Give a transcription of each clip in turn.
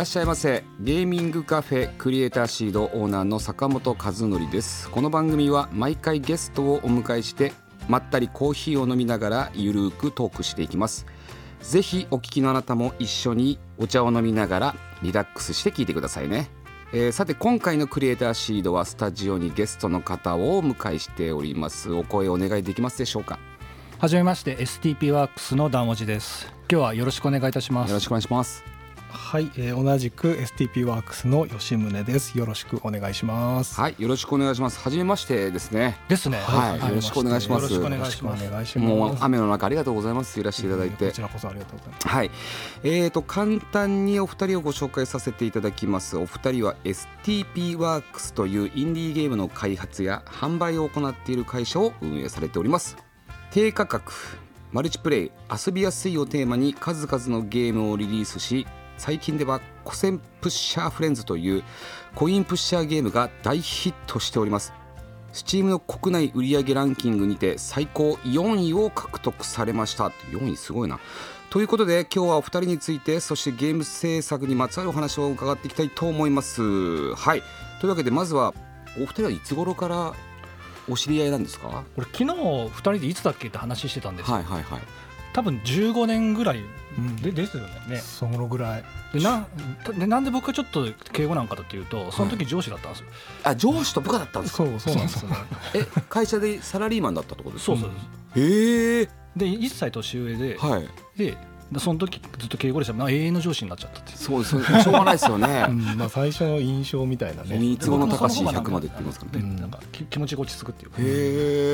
らっしゃいませ。ゲーミングカフェクリエイターシードオーナーの坂本和則です。この番組は毎回ゲストをお迎えしてまったりコーヒーを飲みながらゆるーくトークしていきます。ぜひお聞きのあなたも一緒にお茶を飲みながらリラックスして聞いてくださいね、えーさて今回のクリエイターシードはスタジオにゲストの方をお迎えしております。お声お願いできますでしょうか？はじめまして STP ワークスのダンオジです。今日はよろしくお願いいたします。よろしくお願いしますはい、えー同じく STP ワークスの吉宗です。よろしくお願いします。はいよろしくお願いします。はじめましてですね。ですね。はいよろしくお願いします。よろしくお願いします。お願いします。もう雨の中ありがとうございます。いらしていただいて。こちらこそありがとうございます。はい、えー、と簡単にお二人をご紹介させていただきます。お二人は STP ワークスというインディーゲームの開発や販売を行っている会社を運営されております。低価格マルチプレイ遊びやすいをテーマに数々のゲームをリリースし最近では古戦プッシャーフレンズというコインプッシャーゲームが大ヒットしております。スチームの国内売上ランキングにて最高4位を獲得されました。4位すごいな。ということで今日はお二人についてそしてゲーム制作にまつわるお話を伺っていきたいと思います。はい。というわけでまずはお二人はいつ頃からお知り合いなんですか？はこれ昨日二人でいつだっけって話してたんですよ、いはいはい多分15年ぐらいうん。でですよね。ねそのぐらい。でなでなんで僕がちょっと敬語なんかというとその時上司だったんですよ、あ上司と部下だったんですか？そうそうなんですよ。ね。え会社でサラリーマンだったってことですか？そうそうですへえで1歳年上で、はい。ででその時ずっと敬語でしたら永遠の上司になっちゃったってそうですしょうがないですよね。うん、まあ最初の印象みたいなね。三つ子の高し僕もその方が100までって言いますからね。うん。なんかき気持ちが落ち着くっていう。かへ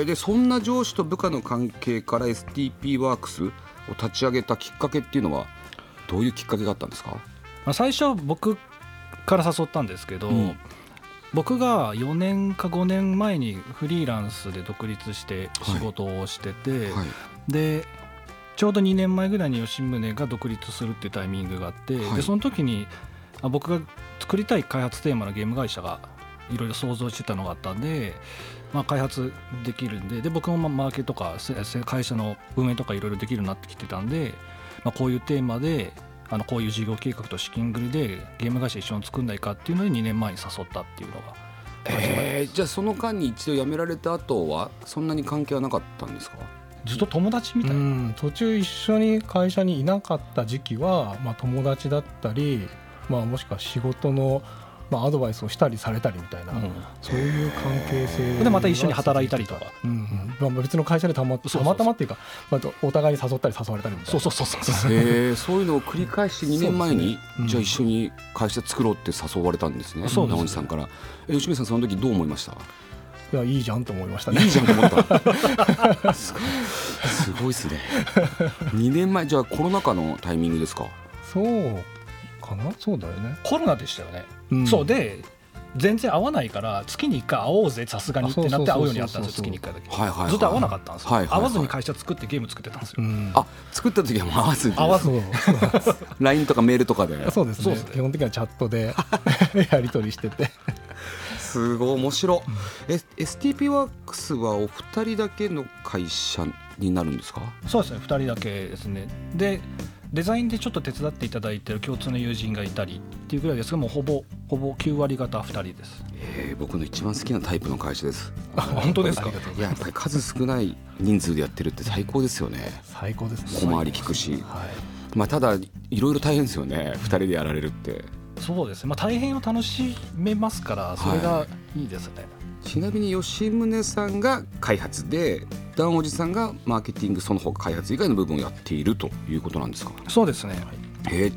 えでそんな上司と部下の関係から STP ワークスを立ち上げたきっかけっていうのはどういうきっかけがあったんですか？まあ、最初僕から誘ったんですけど、うん。僕が4年か5年前にフリーランスで独立して仕事をしてて、はい。でちょうど2年前ぐらいに吉宗が独立するっていうタイミングがあって、はい。でその時にあ僕が作りたい開発テーマのゲーム会社がいろいろ想像してたのがあったんで、まあ、開発できるんでで僕もまあマーケとか会社の運営とかいろいろできるようになってきてたんで、まあ、こういうテーマであのこういう事業計画と資金繰りでゲーム会社一緒に作んないかっていうので2年前に誘ったっていうのがえー、じゃあその間に一度辞められた後はそんなに関係はなかったんですか？ずっと友達みたい。な、うん、途中一緒に会社にいなかった時期は、まあ、友達だったり、まあ、もしくは仕事の、まあ、アドバイスをしたりされたりみたいな、うん。そういう関係性でまた一緒に働いたりとか。うんうん。まあ、別の会社でたまたまたまっていうか、まあ、お互いに誘ったり誘われたりみたいな。そうそうそうそうへえそういうのを繰り返して2年前に、ねうん。じゃあ一緒に会社作ろうって誘われたんですね。直道さんから。え吉見さんその時どう思いました？いやいいじゃんと思いましたね。いいじゃんと思った。すごいすごいですね。2年前じゃあコロナ禍のタイミングですか？そうかな？そうだよね、コロナでしたよね、うん。そうで全然会わないから月に1回会おうぜさすがにってなって会うようになったんですよ月に1回だけ、はいはいはい。ずっと会わなかったんですよ、はいはいはい。会わずに会社作ってゲーム作ってたんですよ、うん。あ作った時はもう合わずに？合わずそう LINE とかメールとかで？そうですね。そうですね。基本的にはチャットで やり取りしててすごい面白い、え STP ワークスはお二人だけの会社になるんですか？そうですね2人だけですね。でデザインでちょっと手伝っていただいてる共通の友人がいたりっていうぐらいですがもうほぼほぼ9割方2人です。えー僕の一番好きなタイプの会社です。本当ですか？いややっぱり数少ない人数でやってるって最高ですよね。最高ですね。小回り利くし。はい。まあただいろいろ大変ですよね。二人でやられるってそうですね。まあ大変を楽しめますからそれがいいですね、ちなみに吉宗さんが開発でダンおじさんがマーケティングその他開発以外の部分をやっているということなんですか？そうですね、え。ー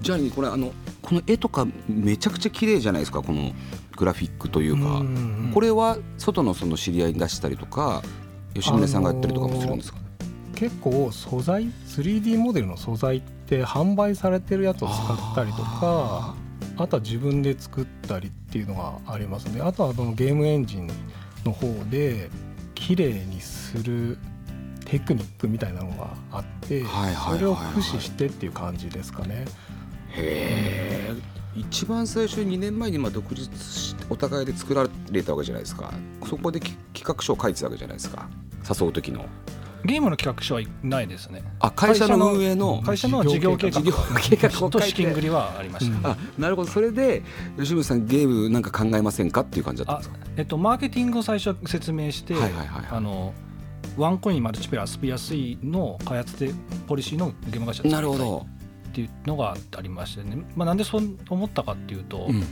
じゃあこれあのこの絵とかめちゃくちゃ綺麗じゃないですか？このグラフィックというか、これは外のその知り合いに出したりとか吉宗さんがやったりとかもするんですか、結構素材 3D モデルの素材って販売されてるやつを使ったりとかあとは自分で作ったりっていうのがありますね。あとはそのゲームエンジンの方で綺麗にするテクニックみたいなのがあってそれを駆使してっていう感じですかね。へえ一番最初に2年前にまあ独立しお互いで作られたわけじゃないですか。そこでき企画書を書いてたわけじゃないですか。誘う時のゲームの企画書はいないですね。あ会社の運営の会社の事業計画。と資金繰りはありました、うんあなるほど。それで吉村さんゲームなんか考えませんかっていう感じだったんあですか？えっと、マーケティングを最初説明して、はいはいはいはい。あのワンコインマルチプレイ遊びやすいの開発でポリシーのゲーム会社なるほど、っていうのがありましてね、まあ、なんでそう思ったかっていうと、うんうん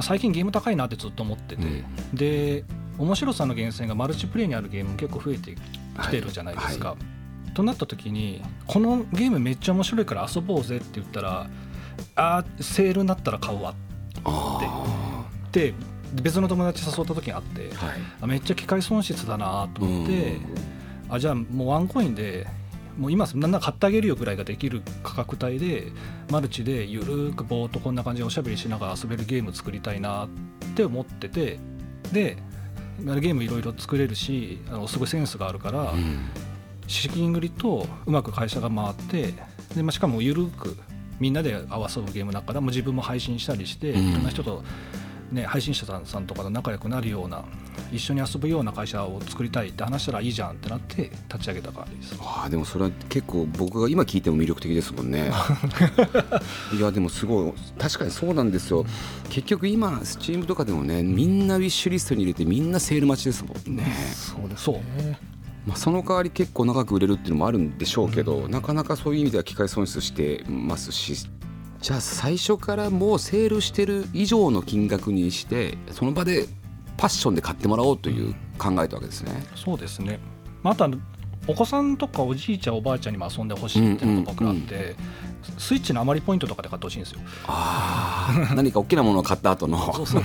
最近ゲーム高いなってずっと思ってて、うんで面白さの源泉がマルチプレイにあるゲーム結構増えてきてるじゃないですか。はとなった時にこのゲームめっちゃ面白いから遊ぼうぜって言ったらあーセールになったら買うわあって別の友達誘った時があってーはい。あめっちゃ機械損失だなと思って、あじゃあもうワンコインでもう今なんなら買ってあげるよぐらいができる価格帯でマルチでゆるーくぼーっとこんな感じでおしゃべりしながら遊べるゲーム作りたいなって思っててでゲームいろいろ作れるしあのすごいセンスがあるから、うん。資金繰りとうまく会社が回ってで、まあ、しかもゆるくみんなで合わせるゲームだからもう自分も配信したりして、うん。いろんな人と、ね、配信者さんとかと仲良くなるような一緒に遊ぶような会社を作りたいって話したらいいじゃんってなって立ち上げた感じです。あーでもそれは結構僕が今聞いても魅力的ですもんね。いやでもすごい確かにそうなんですよ。結局今スチームとかでもねみんなウィッシュリストに入れてみんなセール待ちですもんね、そうですそうね。まあ、その代わり結構長く売れるっていうのもあるんでしょうけど、なかなかそういう意味では機械損失してますしじゃあ最初からもうセールしてる以上の金額にしてその場でパッションで買ってもらおうという考えたわけですね。そうですね、まあ、あとはお子さんとかおじいちゃんおばあちゃんにも遊んでほしいっていうのが僕らあって、スイッチの余りポイントとかで買ってほしいんですよ。ああ 何か大きなものを買った後の。そうそう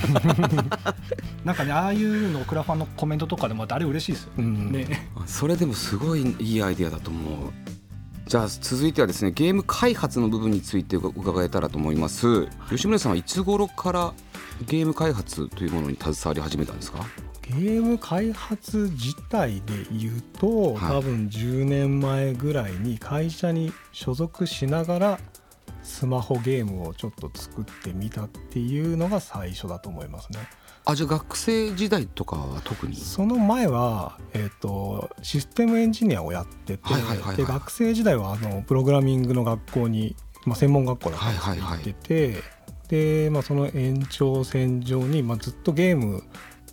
なんかねああいうのクラファンのコメントとかでもあれ嬉しいですよ。ね。うん。ね。それでもすごいいいアイデアだと思うじゃあ続いてはですねゲーム開発の部分について伺えたらと思います。吉村さんはいつ頃からゲーム開発というものに携わり始めたんですか？ゲーム開発自体で言うと、はい。多分10年前ぐらいに会社に所属しながらスマホゲームをちょっと作ってみたっていうのが最初だと思いますね。あじゃあ学生時代とかは特に？その前は、えー、とシステムエンジニアをやってて、はいはいはいはい。で学生時代はあのプログラミングの学校に、まあ、専門学校だったんですけどはいはいはい。行ってて、で、まあ、その延長線上に、まあ、ずっとゲーム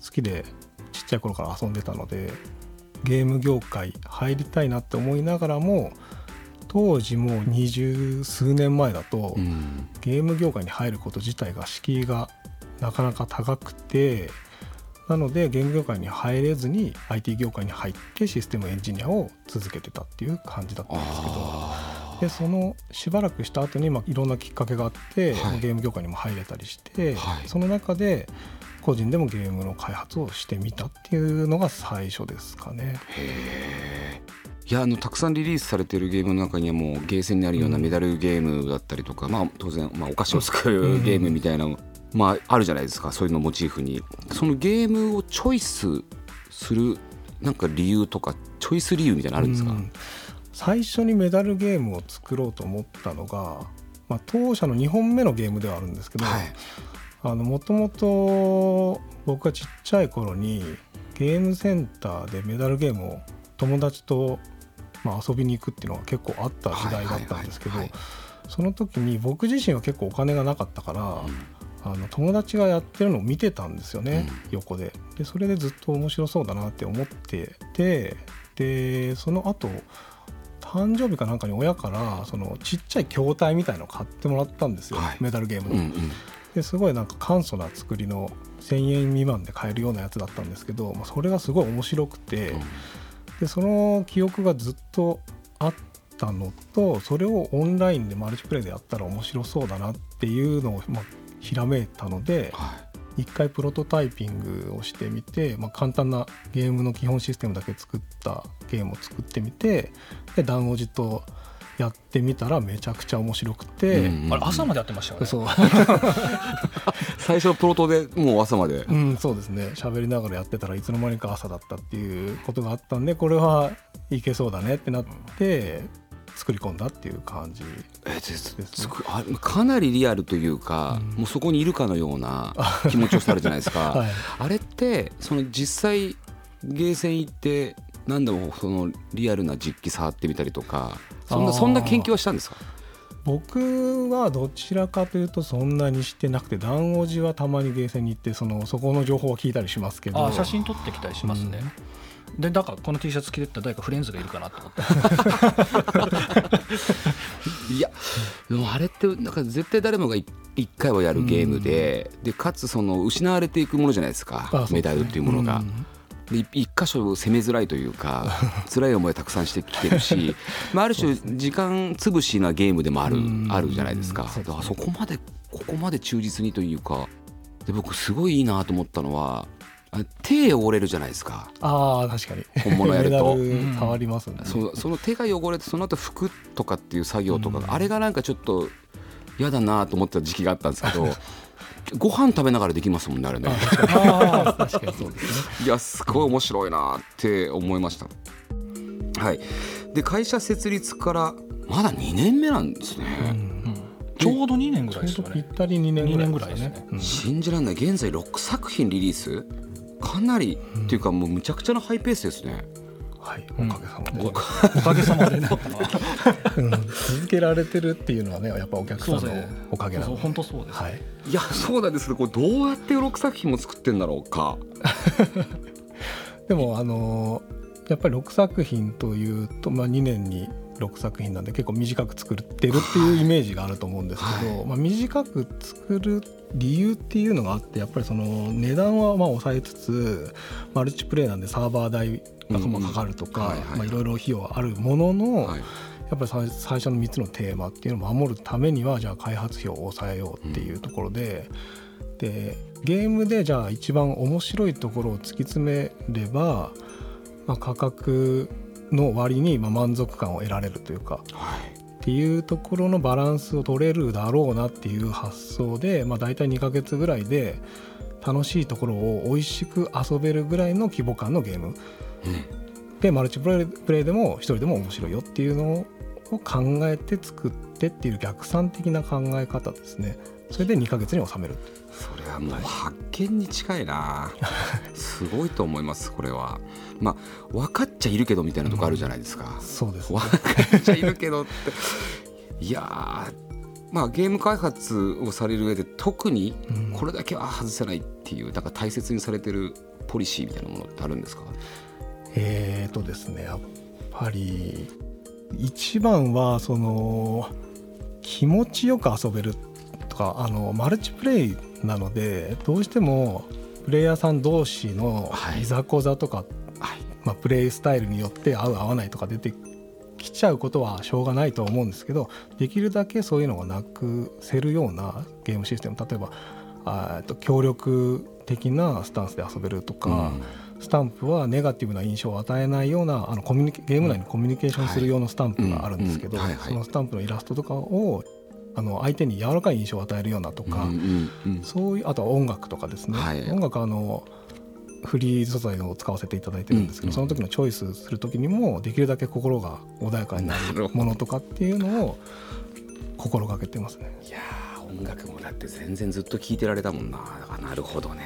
好きでちっちゃい頃から遊んでたのでゲーム業界入りたいなって思いながらも当時もう二十数年前だと、うん。ゲーム業界に入ること自体が敷居がなかなか高くてなのでゲーム業界に入れずに IT 業界に入ってシステムエンジニアを続けてたっていう感じだったんですけどあでそのしばらくした後にまあいろんなきっかけがあって、はい。ゲーム業界にも入れたりして、はい。その中で個人でもゲームの開発をしてみたっていうのが最初ですかね。ーへー。いやあのたくさんリリースされてるゲームの中にはもうゲーセンにあるようなメダルゲームだったりとか、まあ当然、まあ、お菓子を作るゲームみたいな、まああるじゃないですかそういうのをモチーフに。そのゲームをチョイスするなんか理由とかチョイス理由みたいなのあるんですか、うん。最初にメダルゲームを作ろうと思ったのが、まあ、当社の2本目のゲームではあるんですけどはい。もともと僕がちっちゃい頃にゲームセンターでメダルゲームを友達と、まあ、遊びに行くっていうのが結構あった時代だったんですけどその時に僕自身は結構お金がなかったから、うんあの友達がやってるのを見てたんですよね、うん。横で。でそれでずっと面白そうだなって思っててでその後誕生日かなんかに親からそのちっちゃい筐体みたいのを買ってもらったんですよ、はい。メダルゲームの。うんうん。ですごいなんか簡素な作りの1,000円未満で買えるようなやつだったんですけど、まあ、それがすごい面白くて、でその記憶がずっとあったのとそれをオンラインでマルチプレイでやったら面白そうだなっていうのを、まあ、ひらめいたのでは一回プロトタイピングをしてみて、まあ、簡単なゲームの基本システムだけ作ったゲームを作ってみてでダウンオジとやってみたらめちゃくちゃ面白くて、うん。あれ朝までやってましたよね。そう。最初のプロトでもう朝まで。うん、そうですね。喋りながらやってたらいつの間にか朝だったっていうことがあったんでこれはいけそうだねってなって作り込んだっていう感じえでですね。つくあかなりリアルというか、うん。もうそこにいるかのような気持ちよさあるじゃないですか、はい。あれってその実際ゲーセン行って何度もそのリアルな実機触ってみたりとかそんなそんな研究はしたんですか？僕はどちらかというとそんなにしてなくて談おじはたまにゲーセンに行ってそのそこの情報は聞いたりしますけど。あ写真撮ってきたりしますね、でだからこの T シャツ着てった誰かフレンズがいるかなと思って。いやでもあれってなんか絶対誰もが一一回はやるゲームで,、でかつその失われていくものじゃないですか。ね。メダルっていうものが。うん一箇所攻めづらいというか 辛い思いをたくさんしてきてるし、まあ、ある種時間潰しなゲームでもあるうん。あるじゃないですか。そうですね。だからそこまでここまで忠実にというかで僕すごいいいなと思ったのはあ手汚れるじゃないですか。ああ確かに。本物やると。触りますね、そその手が汚れてその後拭くとかっていう作業とかが、あれがなんかちょっと嫌だなと思ってた時期があったんですけどご飯食べながらできますもんねあれね。ああ確かにそうですねいやすごい面白いなって思いました。はい。で会社設立からまだ2年目なんですね、うんちょうど2年ぐらいですちょうどぴったり2年ぐらい二年ぐらいですね。うん。信じられない。現在6作品リリース。かなり、っていうかもうむちゃくちゃなハイペースですねはい。おかげさまで、おかげさまでね。うん。続けられてるっていうのはねやっぱお客さんのおかげなんで。そう本当そうです、はい。いやそうなんですけどこれどうやって6作品も作ってんだろうか。でもあのやっぱり6作品というと、まあ、2年に6作品なんで結構短く作ってるっていうイメージがあると思うんですけど、はまあ、短く作る理由っていうのがあってやっぱりその値段はまあ抑えつつマルチプレイなんでサーバー代がまあかかるとかまあいろいろ費用はあるものの、はい。やっぱり最最初の3つのテーマっていうのを守るためにはじゃあ開発費を抑えようっていうところで,、でゲームでじゃあ一番面白いところを突き詰めれば、まあ、価格の割にまあ満足感を得られるというかはいっていうところのバランスを取れるだろうなっていう発想で、まあ、大体2ヶ月ぐらいで楽しいところを美味しく遊べるぐらいの規模感のゲーム。でマルチプレイプレイでも一人でも面白いよっていうのを考えて作ってっていう逆算的な考え方ですね。それで2ヶ月に収めるそれはもう発見に近いな。すごいと思いますこれは。まあ分かっちゃいるけどみたいなとこあるじゃないですか、そうですね。分かっちゃいるけどって。いやーまあゲーム開発をされる上で特にうん。これだけは外せないっていうだから大切にされてるポリシーみたいなものってあるんですか？えーとですねやっぱり一番はその気持ちよく遊べるとかあのマルチプレイなのでどうしてもプレイヤーさん同士のはい。いざこざとか、はい。まあ、プレイスタイルによって合う合わないとか出てきちゃうことはしょうがないとは思うんですけどできるだけそういうのがなくせるようなゲームシステム例えばあと協力的なスタンスで遊べるとか、スタンプはネガティブな印象を与えないようなあのコミュニケゲーム内にコミュニケーションする用のスタンプがあるんですけどそのスタンプのイラストとかをあの相手に柔らかい印象を与えるようなとか、うんうんうん。そういうあとは音楽とかですね、はい。音楽はあのフリー素材を使わせていただいてるんですけど、うんその時のチョイスする時にもできるだけ心が穏やかにななるものとかっていうのを心がけてますね。いやー音楽もだって全然ずっと聴いてられたもんな。なるほどね。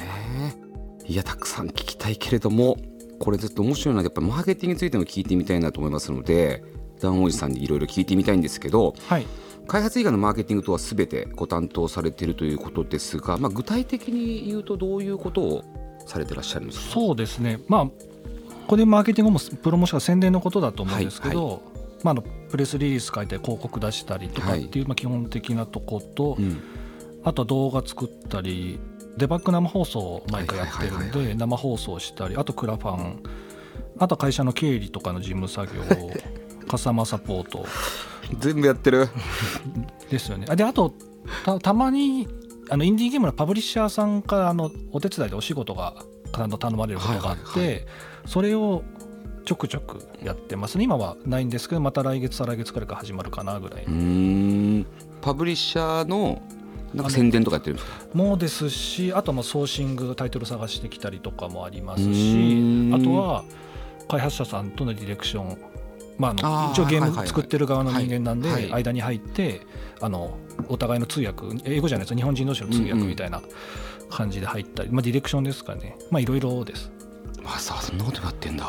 いやたくさん聞きたいけれどもこれずっと面白いのでやっぱりマーケティングについても聞いてみたいなと思いますのでダンおじさんにいろいろ聞いてみたいんですけどはい開発以外のマーケティングとは全てご担当されているということですが、まあ、具体的に言うとどういうことをされてらっしゃるんですか？そうですね。まあここでマーケティングもプロモーション宣伝のことだと思うんですけど、まあ、あのプレスリリース書いて広告出したりとかっていう、まあ基本的なとこと、うん。あとは動画作ったりデバッグ生放送を毎回やってるんはいはいはいで生放送したりあとクラファンあとは会社の経理とかの事務作業 カスタマーサポート全部やってる。ですよね。あであとたたまにあのインディーゲームのパブリッシャーさんからあのお手伝いでお仕事が頼まれることがあって、はいはいはそれをちょくちょくやってますね。今はないんですけどまた来月再来月くらいから始まるかなぐらい、パブリッシャーのなんか宣伝とかやってるんですか？もですしあとはまあソーシングタイトル探してきたりとかもありますうしあとは開発者さんとのディレクションまあ、あの一応ゲーム作ってる側の人間なんで、間に入ってあのお互いの通訳英語じゃないです日本人同士の通訳みたいな感じで入ったり、まあ、ディレクションですかね。まあいろいろです。まさかそんなことやってんだ。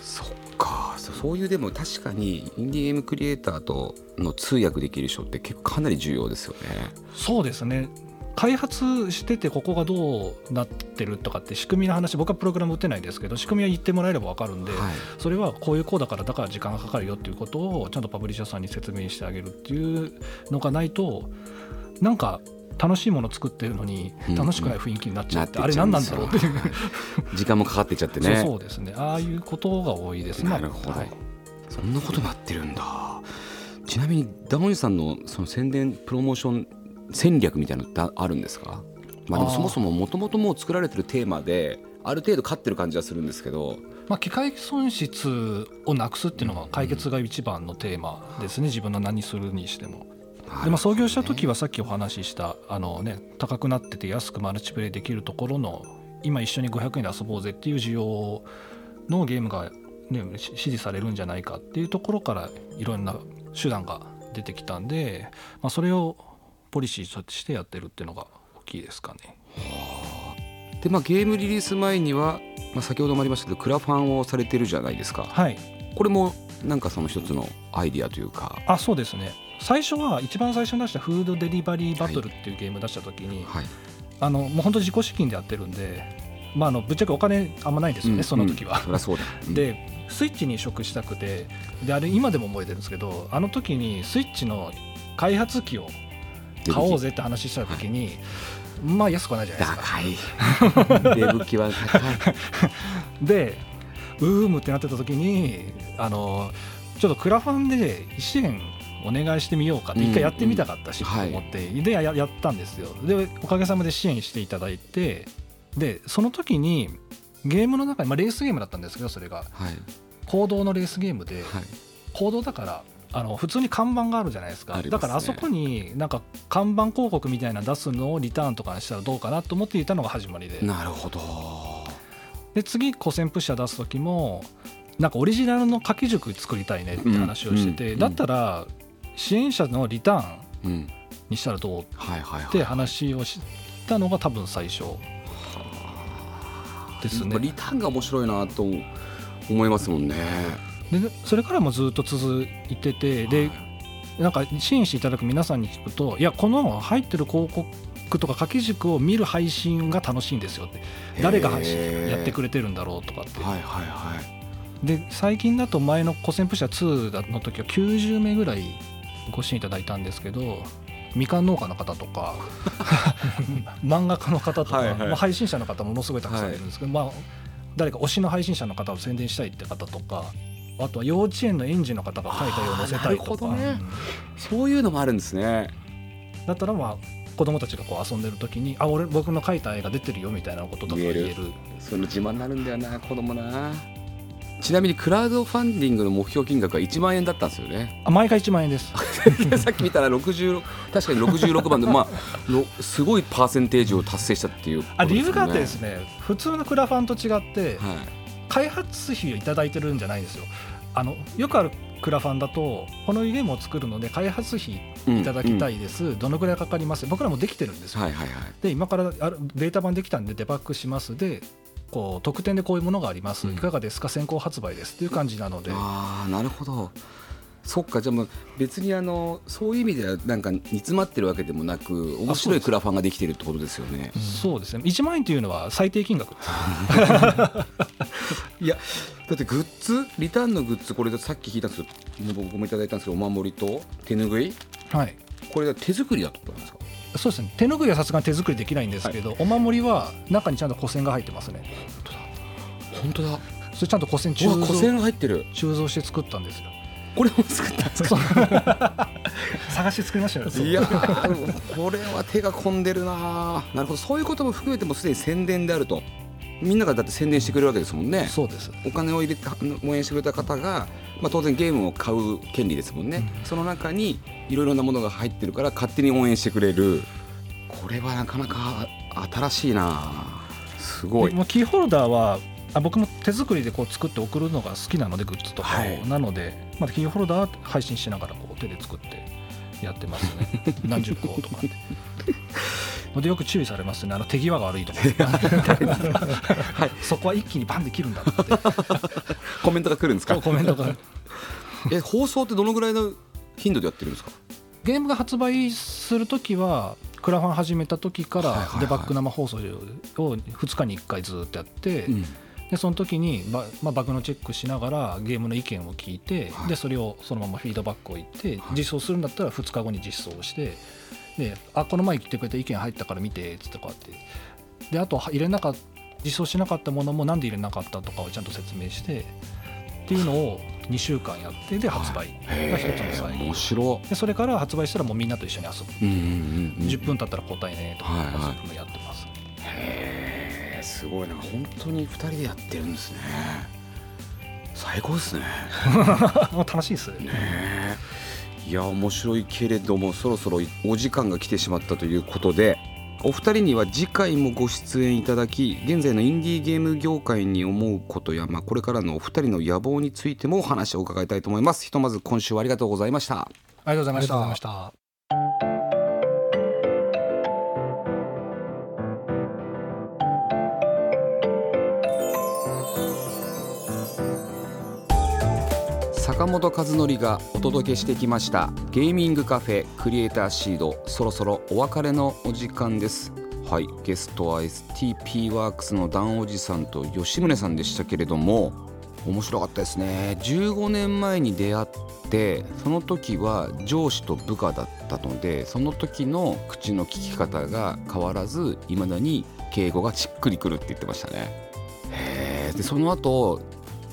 そっか。そそういうでも確かにインディーゲームクリエイターとの通訳できる人って結構かなり重要ですよね。そうですね開発しててここがどうなってるとかって仕組みの話僕はプログラム打てないですけど仕組みは言ってもらえれば分かるんで、はい。それはこういうコーだからだから時間がかかるよっていうことをちゃんとパブリッシャーさんに説明してあげるっていうのがないとなんか楽しいもの作ってるのにうん。楽しくない雰囲気になっちゃって、なあれ何なんだろうっていう、はい時間もかかってっちゃってね。そうですね。ああいうことが多いです。ねなるほど、はい。そんなこともやってるんだ。ちなみにダモンさんのその宣伝プロモーション戦略みたいなのってあるんですか？まあでもそもそももともともう作られてるテーマである程度勝ってる感じはするんですけど。まあ、機械損失をなくすっていうのが解決が一番のテーマですね自分の何するにしても。でまあ、創業した時はさっきお話ししたあの、ね、高くなってて安くマルチプレイできるところの今一緒に500円で遊ぼうぜっていう需要のゲームが、ね、し支持されるんじゃないかっていうところからいろんな手段が出てきたんで、まあ、それをポリシーとしてやってるっていうのが大きいですかね。で、まあ、ゲームリリース前には、まあ、先ほどもありましたけどクラファンをされてるじゃないですか。はい。これもなんかその一つのアイディアというか。あそうですね。最初は一番最初に出したフードデリバリーバトルっていうゲーム出した時に、はい。あのもう本当自己資金でやってるんで、まあ、あのぶっちゃけお金あんまないんですよね、うん。その時は。そりゃそうだ、うん。でスイッチに移植したくてであれ今でも覚えてるんですけどあの時にスイッチの開発機を買おうぜって話した時に、まあ安くはないじゃないですか。高い。デブ機は高い。でうーむってなってた時にあのちょっとクラファンで支援お願いしてみようかって一回やってみたかったし、と思って、でややったんですよ。でおかげさまで支援していただいてでその時にゲームの中に、まあ、レースゲームだったんですけどそれが。はい。行動のレースゲームではい。行動だからあの普通に看板があるじゃないですか。ね。だからあそこになんか看板広告みたいなの出すのをリターンとかにしたらどうかなと思っていたのが始まりで。なるほど。で次古戦プッシャー出す時もなんかオリジナルの掛け軸作りたいねって話をしてて、うんうんだったら支援者のリターンうん。にしたらどうって話をしたのが多分最初。ですね。リターンが面白いなと思いますもんねでそれからもずっと続いててでなんか支援していただく皆さんに聞くといやこの入ってる広告とか掛け軸を見る配信が楽しいんですよって。誰がやってくれてるんだろうとかって。はいはいはい。で最近だと前の「古戦プッシャー2」の時は90名ぐらいご支援いただいたんですけどみかん農家の方とか 漫画家の方とか、はいはい。まあ配信者の方ものすごいたくさんいるんですけど、まあ、誰か推しの配信者の方を宣伝したいって方とかあとは幼稚園の園児の方が書いた絵を載せたいとか、ね。うん。そういうのもあるんですね。だったらまあ子供たちがこう遊んでる時に「あ俺僕の描いた絵が出てるよ」みたいなこととか言える。言える。その自慢になるんだよな子供な。ちなみにクラウドファンディングの目標金額は1万円だったんですよね。あ毎回1万円です。さっき見たら60確かに66番でまあのすごいパーセンテージを達成したっていうことあ理由があってですねね普通のクラファンと違って、はい開発費をいただいてるんじゃないんですよ。あのよくあるクラファンだとこのゲームを作るので開発費いただきたい、いです、どのくらいかかります？僕らもできてるんですよ、はいはいはい。で今からあるベータ版できたんでデバッグします。でこう特典でこういうものがあります、うん。いかがですか？先行発売です。っていう感じなので。ああなるほどそっかじゃあもう別にあのそういう意味ではなんか煮詰まってるわけでもなく面白いクラファンができてるってことですよね。そうですね。1万円というのは最低金額。いやだってグッズリターンのグッズこれでさっき聞いたんですけど僕もいただいたんですけどお守りと手ぬぐい。はい。これが手作りだったんですか？そうですね。手ぬぐいはさすがに手作りできないんですけど、お守りは中にちゃんと古銭が入ってますね。本当だ。それちゃんと古銭鋳造銭が入ってる。鋳造して作ったんですよこれも作ったんですそう 探し作りましたよいやーこれは手が込んでるななるほど。そういうことも含めてもすでに宣伝であると。みんながだって宣伝してくれるわけですもんね。そうです。お金を入れて応援してくれた方が、まあ、当然ゲームを買う権利ですもんね、その中にいろいろなものが入ってるから勝手に応援してくれる。これはなかなか新しいなすごい。でもうキーホルダーはあ僕も手作りでこう作って送るのが好きなのでグッズとかを、はい。なので、まあ、キーホルダーは配信しながらこう手で作ってやってますね。何十個とか。ってでよく注意されますね。あの手際が悪いとか、そこは一気にバンで切るんだって。コメントが来るんですか？コメントが。え放送ってどのぐらいの頻度でやってるんですか？ゲームが発売するときはクラファン始めた時かはいはいはい。らデバッグ生放送を2日に1回ずっとやって、でその時にバ,、まあ、バグのチェックしながらゲームの意見を聞いて、はい。でそれをそのままフィードバックを言って、はい。実装するんだったら2日後に実装をしてであこの前来てくれた意見入ったから見てっつって。であとは入れなかっ実装しなかったものもなんで入れなかったとかをちゃんと説明してっていうのを2週間やってで発売。が一つの最後。面白。でそれから発売したらもうみんなと一緒に遊ぶ、い、うんうんうんうん、10分経ったら答えねとか、はいはい。そういうのもやってます。へえすごいな。本当に2人でやってるんですね。最高ですね。もう楽しいです。ねいや面白いけれどもそろそろお時間が来てしまったということでお二人には次回もご出演いただき現在のインディーゲーム業界に思うことや、まあ、これからのお二人の野望についてもお話を伺いたいと思います。ひとまず今週はありがとうございました。ありがとうございました坂本和則がお届けしてきました。ゲーミングカフェクリエイターシード。そろそろお別れのお時間です。はいゲストは STP ワークスのダンおじさんと吉宗さんでしたけれども面白かったですね。15年前に出会ってその時は上司と部下だったのでその時の口の聞き方が変わらずいまだに敬語がしっくりくるって言ってましたね。へえでその後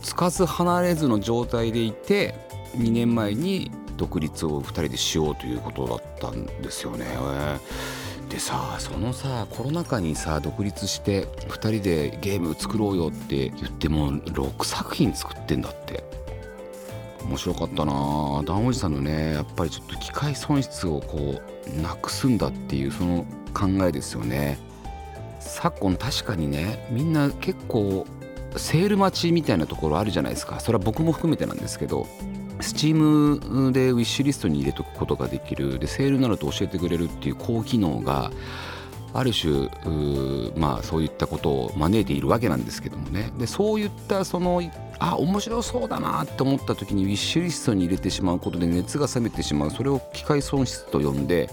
つかず離れずの状態でいて2年前に独立を2人でしようということだったんですよね。でさそのさコロナ禍にさ独立して2人でゲーム作ろうよって言っても6作品作ってんだって。面白かったな。ダンおじさんのねやっぱりちょっと機械損失をこうなくすんだっていうその考えですよね。昨今確かにねみんな結構セール待ちみたいなところあるじゃないですか。それは僕も含めてなんですけど Steam でウィッシュリストに入れとくことができる。でセールになると教えてくれるっていう高機能がある種まあそういったことを招いているわけなんですけどもねでそういったそのあ面白そうだなって思った時にウィッシュリストに入れてしまうことで熱が冷めてしまうそれを機械損失と呼んで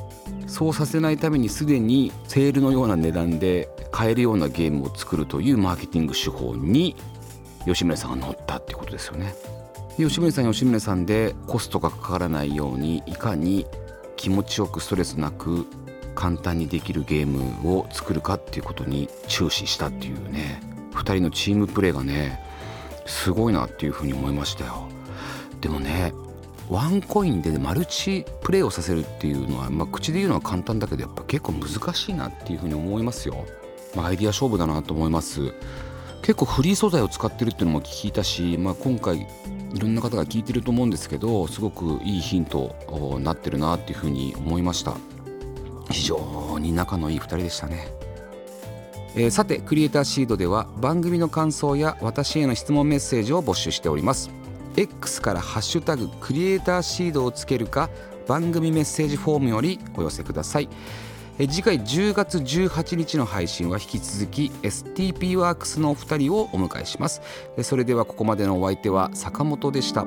そうさせないためにすでにセールのような値段で買えるようなゲームを作るというマーケティング手法に吉村さんが乗ったってことですよね。吉村さん吉村さんでコストがかからないようにいかに気持ちよくストレスなく簡単にできるゲームを作るかっていうことに注視したっていうね2人のチームプレーがねすごいなっていうふうに思いましたよ。でもねワンコインでマルチプレイをさせるっていうのは、まあ、口で言うのは簡単だけどやっぱ結構難しいなっていうふうに思いますよ。まあ、アイディア勝負だなと思います。結構フリー素材を使ってるっていうのも聞いたし、まあ、今回いろんな方が聞いてると思うんですけどすごくいいヒントになってるなっていうふうに思いました非常に仲のいい2人でしたね、えーさてクリエイターシードでは番組の感想や私への質問メッセージを募集しております。X から「ハッシュタグクリエイターシード」をつけるか番組メッセージフォームよりお寄せください。え次回10月18日の配信は引き続き STP ワークスのお二人をお迎えします。えそれではここまでのお相手は坂本でした。